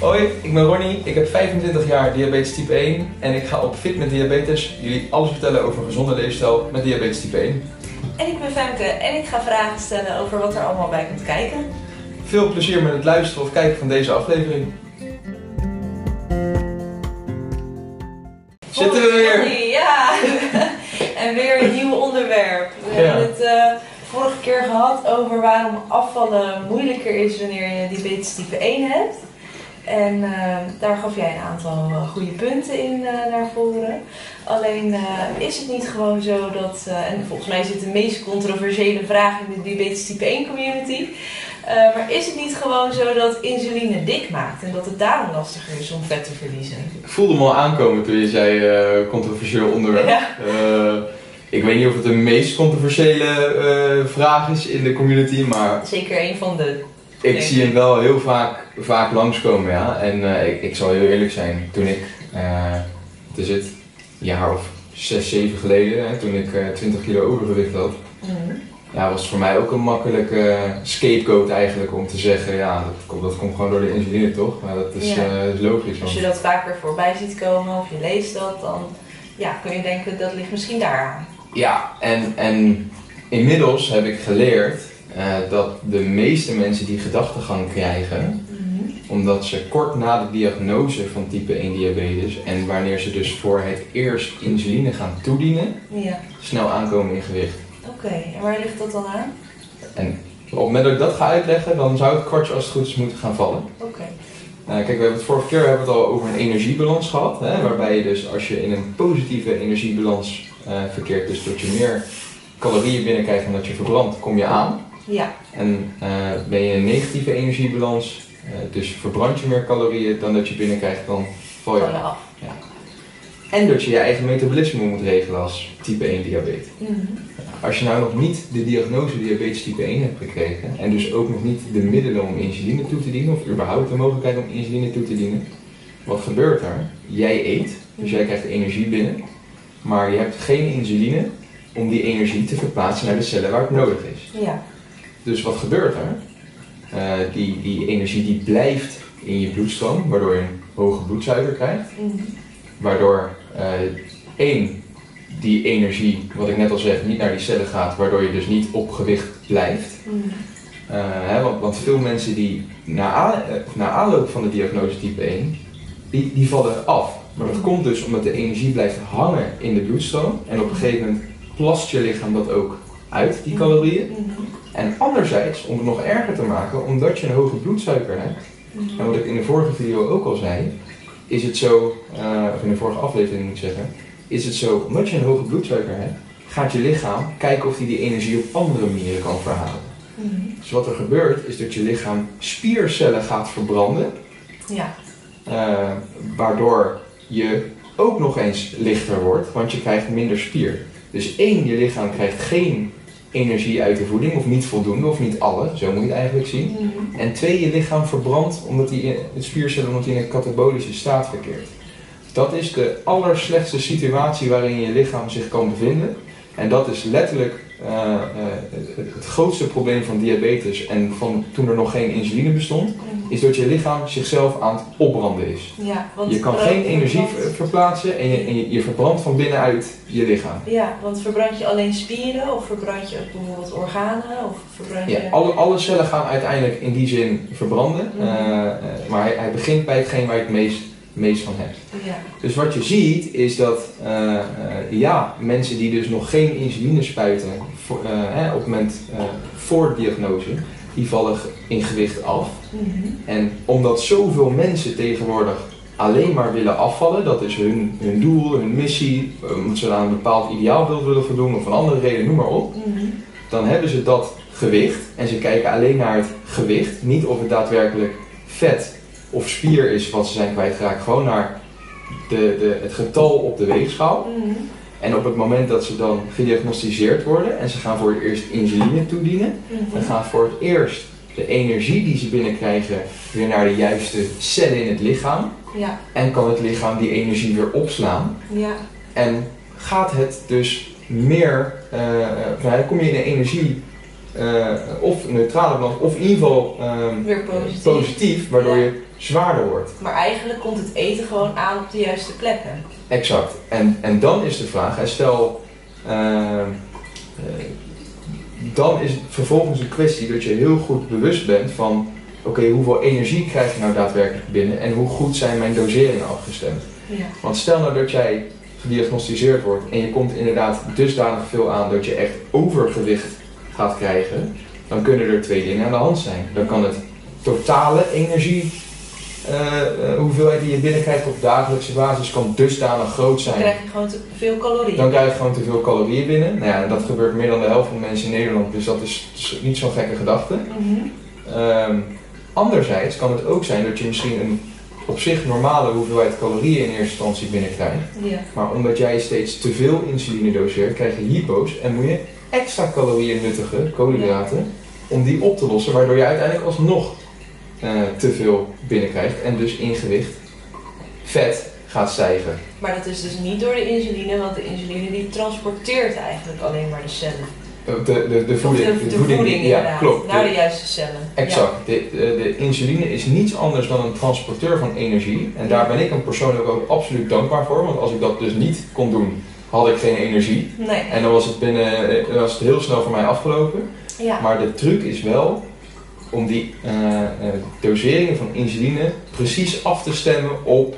Hoi, ik ben Ronnie. Ik heb 25 jaar diabetes type 1 en ik ga op Fit met Diabetes jullie alles vertellen over een gezonde leefstijl met diabetes type 1. En ik ben Femke en ik ga vragen stellen over wat er allemaal bij komt kijken. Veel plezier met het luisteren of kijken van deze aflevering. Zitten we weer? Ja, en weer een nieuw onderwerp. We Ja. hebben het eh, vorige keer gehad over waarom afvallen moeilijker is wanneer je diabetes type 1 hebt. En eh, daar gaf jij een aantal eh, goede punten in eh, naar voren. Alleen eh, is het niet gewoon zo dat, en volgens mij is het de meest controversiële vraag in de diabetes type 1 community. maar is het niet gewoon zo dat insuline dik maakt en dat het daarom lastiger is om vet te verliezen? Ik voelde hem al aankomen toen je zei controversieel onderwerp. Ja. Ik weet niet of het de meest controversiële vraag is in de community, maar Zeker een van de. Ik zie hem wel heel vaak, vaak langskomen. Ja? En eh, ik, ik zal heel eerlijk zijn, toen ik, eh het is het, een jaar of zes, zeven geleden, hè, toen ik eh 20 kilo overgewicht had, Mhm. ja, was het voor mij ook een makkelijke scapegoat eigenlijk om te zeggen, ja, dat komt, dat komt gewoon door de insuline toch? Maar dat is, Ja. logisch. Als Want, je dat vaker voorbij ziet komen of je leest dat, dan ja, kun je denken dat ligt misschien daaraan. ja, en, en inmiddels heb ik geleerd dat de meeste mensen die gedachtegang krijgen, omdat ze kort na de diagnose van type 1 diabetes en wanneer ze dus voor het eerst insuline gaan toedienen, Ja, snel aankomen in gewicht. oké. En waar ligt dat dan aan? En op het moment dat ik dat ga uitleggen, dan zou het kwartje als het goed is moeten gaan vallen. Oké. Uh, kijk, we hebben het vorige keer hebben het al over een energiebalans gehad. Hè, waarbij je dus als je in een positieve energiebalans eh, verkeert, dus dat je meer calorieën binnenkrijgt dan dat je verbrandt, kom je aan. Ja, En eh, ben je in een negatieve energiebalans, eh, dus verbrand je meer calorieën dan dat je binnenkrijgt, dan val je af. af. En dat je je eigen metabolisme moet regelen als type 1 diabetes. Mhm. Als je nou nog niet de diagnose diabetes type 1 hebt gekregen en dus ook nog niet de middelen om insuline toe te dienen, of überhaupt de mogelijkheid om insuline toe te dienen, wat gebeurt er? Jij eet, dus jij krijgt energie binnen, maar je hebt geen insuline om die energie te verplaatsen naar de cellen waar het nodig is. Ja, Dus wat gebeurt er? Eh, die, die energie die blijft in je bloedstroom, waardoor je een hoge bloedsuiker krijgt. Mhm. Waardoor eh, één, die energie, wat ik net al zeg, niet naar die cellen gaat, waardoor je dus niet op gewicht blijft. Mhm. Eh, hè, want, want veel mensen die na, na aanloop van de diagnose type 1, die, die vallen af. Maar dat komt dus omdat de energie blijft hangen in de bloedstroom en op een gegeven moment plast je lichaam dat ook uit, die calorieën. Mhm. En anderzijds, om het nog erger te maken, omdat je een hoge bloedsuiker hebt, en wat ik in de vorige video ook al zei, is het zo, eh, of in de vorige aflevering moet ik zeggen, is het zo, omdat je een hoge bloedsuiker hebt, gaat je lichaam kijken of hij die energie op andere manieren kan verhalen. Mhm. Dus wat er gebeurt, is dat je lichaam spiercellen gaat verbranden, Ja, eh, waardoor je ook nog eens lichter wordt, want je krijgt minder spier. Dus één, je lichaam krijgt geen energie uit de voeding, of niet voldoende, of niet alle, zo moet je het eigenlijk zien. Mhm. En twee, je lichaam verbrandt omdat in, het spiercellen omdat hij in een katabolische staat verkeert. Dat is de allerslechtste situatie waarin je lichaam zich kan bevinden. En dat is letterlijk eh, eh, het, het grootste probleem van diabetes en van toen er nog geen insuline bestond. Is dat je lichaam zichzelf aan het opbranden is. ja want Je kan geen energie verplaatsen en je, en je, je verbrandt van binnenuit je lichaam. Ja, want verbrand je alleen spieren of verbrand je ook bijvoorbeeld organen of verbrand je... Ja, alle, alle cellen gaan uiteindelijk in die zin verbranden, Mhm. eh, eh, maar hij, hij begint bij hetgeen waar je het meest, meest van hebt. Ja, Dus wat je ziet is dat eh, ja, mensen die dus nog geen insuline spuiten voor, op het moment voor de diagnose, die vallen in gewicht af. Mhm. En omdat zoveel mensen tegenwoordig alleen maar willen afvallen, dat is hun, hun doel, hun missie, eh, omdat ze aan een bepaald ideaalbeeld willen voldoen of een andere reden, noem maar op, Mhm. dan hebben ze dat gewicht en ze kijken alleen naar het gewicht, niet of het daadwerkelijk vet of spier is wat ze zijn kwijtgeraakt, gewoon naar de, de, het getal op de weegschaal. Mhm. En op het moment dat ze dan gediagnosticeerd worden en ze gaan voor het eerst insuline toedienen, dan Mhm. gaat voor het eerst de energie die ze binnenkrijgen weer naar de juiste cellen in het lichaam. Ja, En kan het lichaam die energie weer opslaan. ja, En gaat het dus meer, dan kom je in een energie eh, of neutrale balans, of in ieder geval ehm, positief. positief, waardoor Ja. je zwaarder wordt. Maar eigenlijk komt het eten gewoon aan op de juiste plekken. Exact. En, en dan is de vraag, stel, eh, eh, dan is het vervolgens een kwestie dat je heel goed bewust bent van, oké, hoeveel energie krijg je nou daadwerkelijk binnen en hoe goed zijn mijn doseringen afgestemd. Ja. Want stel nou dat jij gediagnosticeerd wordt en je komt inderdaad dusdanig veel aan dat je echt overgewicht gaat krijgen, dan kunnen er twee dingen aan de hand zijn. Dan kan het totale energie hoeveelheid die je binnenkrijgt op dagelijkse basis kan dusdanig groot Dan zijn. krijg je gewoon te veel calorieën. Dan krijg je gewoon te veel calorieën binnen. Nou ja, en dat gebeurt meer dan de helft van de mensen in Nederland, dus dat is niet zo'n gekke gedachte. Mhm. Ehm, anderzijds kan het ook zijn dat je misschien een op zich normale hoeveelheid calorieën in eerste instantie binnenkrijgt. Ja. Maar omdat jij steeds te veel insuline doseert, krijg je hypo's en moet je extra calorieën nuttigen, koolhydraten, om die op te lossen, waardoor je uiteindelijk alsnog eh, te veel binnenkrijgt en dus in gewicht vet gaat stijgen. Maar dat is dus niet door de insuline, want de insuline die transporteert eigenlijk alleen maar de cellen. Eh, De, de, de Of voeding, de, de voeding, ja, klopt. naar De- de juiste cellen. Exact. De, de, de insuline is niets anders dan een transporteur van energie. En daar ben ik hem persoonlijk ook absoluut dankbaar voor. Want als ik dat dus niet kon doen, had ik geen energie. Nee. En dan was het, binnen, eh, was het heel snel voor mij afgelopen. Ja. Maar de truc is wel om die eh, eh, doseringen van insuline precies af te stemmen op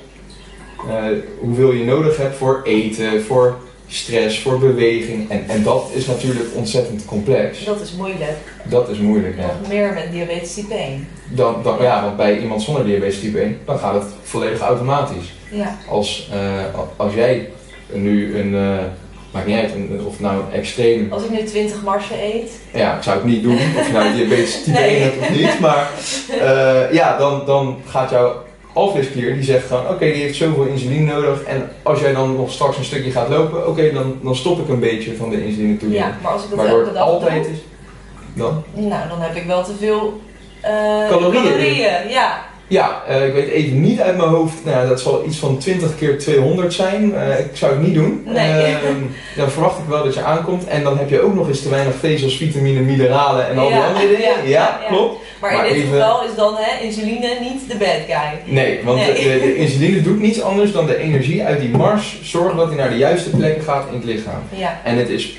eh, hoeveel je nodig hebt voor eten, voor stress, voor beweging. En, en dat is natuurlijk ontzettend complex. Dat is moeilijk. Dat is moeilijk, ja. Nog meer met diabetes type 1. Dan, dan, ja, want bij iemand zonder diabetes type 1, dan gaat het volledig automatisch. Ja. Als, als jij nu een, maakt niet uit, of nou extreem, Als ik nu 20 marsen eet. ja, ik zou het niet doen, of je nou diabetes type Nee. 1 hebt of niet, maar eh, ja, dan, dan gaat jouw alvleesklier, die zegt gewoon, oké, die heeft zoveel insuline nodig en als jij dan nog straks een stukje gaat lopen, oké, dan, dan stop ik een beetje van de insuline toe. Ja, maar als ik dat Waardoor elke dag altijd doe, is, dan? nou dan heb ik wel te veel eh, Calorieën. Ja. Ja, eh, ik weet even niet uit mijn hoofd. Nou, dat zal iets van 20 keer 200 zijn. Eh, ik zou het niet doen. Nee. Ehm, dan verwacht ik wel dat je aankomt. En dan heb je ook nog eens te weinig vezels, vitamine, mineralen en al die Ja, andere dingen. ja, Ja, ja, ja. klopt. Maar, Maar in dit even- geval is dan hè, insuline niet de bad guy. Nee, want Nee. De, insuline doet niets anders dan de energie uit die mars zorgen dat hij naar de juiste plekken gaat in het lichaam. Ja. En het is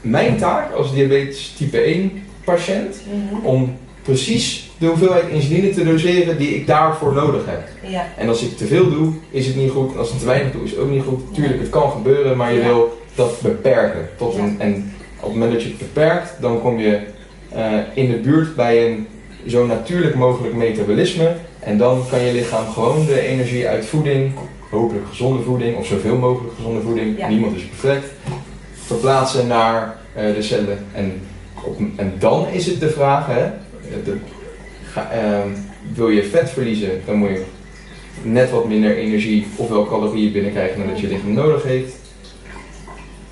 mijn taak als diabetes type 1 patiënt Mhm. om precies de hoeveelheid insuline te doseren die ik daarvoor nodig heb. Ja. En als ik te veel doe, is het niet goed. En als ik te weinig doe, is het ook niet goed. Tuurlijk, het kan gebeuren, maar je Ja. wil dat beperken. Tot een, en op het moment dat je het beperkt, dan kom je eh, in de buurt bij een zo natuurlijk mogelijk metabolisme. En dan kan je lichaam gewoon de energie uit voeding, hopelijk gezonde voeding of zoveel mogelijk gezonde voeding, niemand is perfect, verplaatsen naar eh, de cellen. En, op, en dan is het de vraag, hè, de, ga, ehm, wil je vet verliezen, dan moet je net wat minder energie ofwel calorieën binnenkrijgen dan dat je lichaam nodig heeft.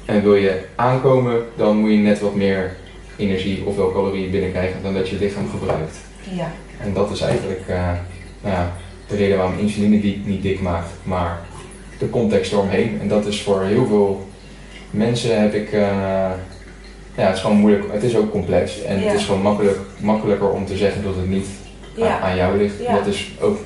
En wil je aankomen, dan moet je net wat meer energie ofwel calorieën binnenkrijgen dan dat je lichaam gebruikt. Ja. En dat is eigenlijk eh, nou ja, de reden waarom insuline die niet dik maakt, maar de context eromheen. En dat is voor heel veel mensen heb ik, eh, ja het is gewoon moeilijk, het is ook complex. En Ja. het is gewoon makkelijk, makkelijker om te zeggen dat het niet aan, Ja. aan jou ligt. Ja. Dat is ook,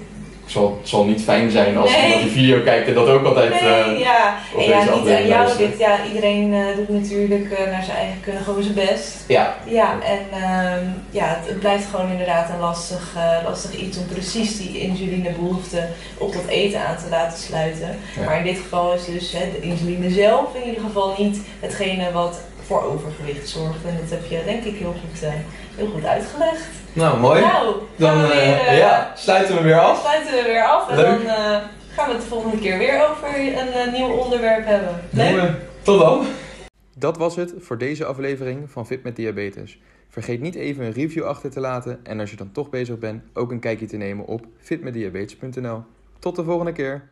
zal, het zal niet fijn zijn als Nee. iemand die video kijkt en dat ook altijd... Nee, eh, ja. En ja, niet aan jou luisteren. Ja, iedereen eh, doet natuurlijk eh, naar zijn eigen kunnen gewoon zijn best. ja, Ja, en ehm, ja, het, het blijft gewoon inderdaad een lastig, lastig iets om precies die insulinebehoefte op dat eten aan te laten sluiten. Ja. Maar in dit geval is dus hè, de insuline zelf in ieder geval niet hetgene wat voor overgewicht zorgt. En dat heb je denk ik heel goed, eh, heel goed uitgelegd. nou mooi. Nou, dan we eh, weer, eh, ja, sluiten we weer af. sluiten we weer af. En Leuk. dan gaan we het de volgende keer weer over een nieuw onderwerp hebben. Leuk? Tot dan. Dat was het voor deze aflevering van Fit met Diabetes. Vergeet niet even een review achter te laten en als je dan toch bezig bent, ook een kijkje te nemen op fitmetdiabetes.nl. Tot de volgende keer.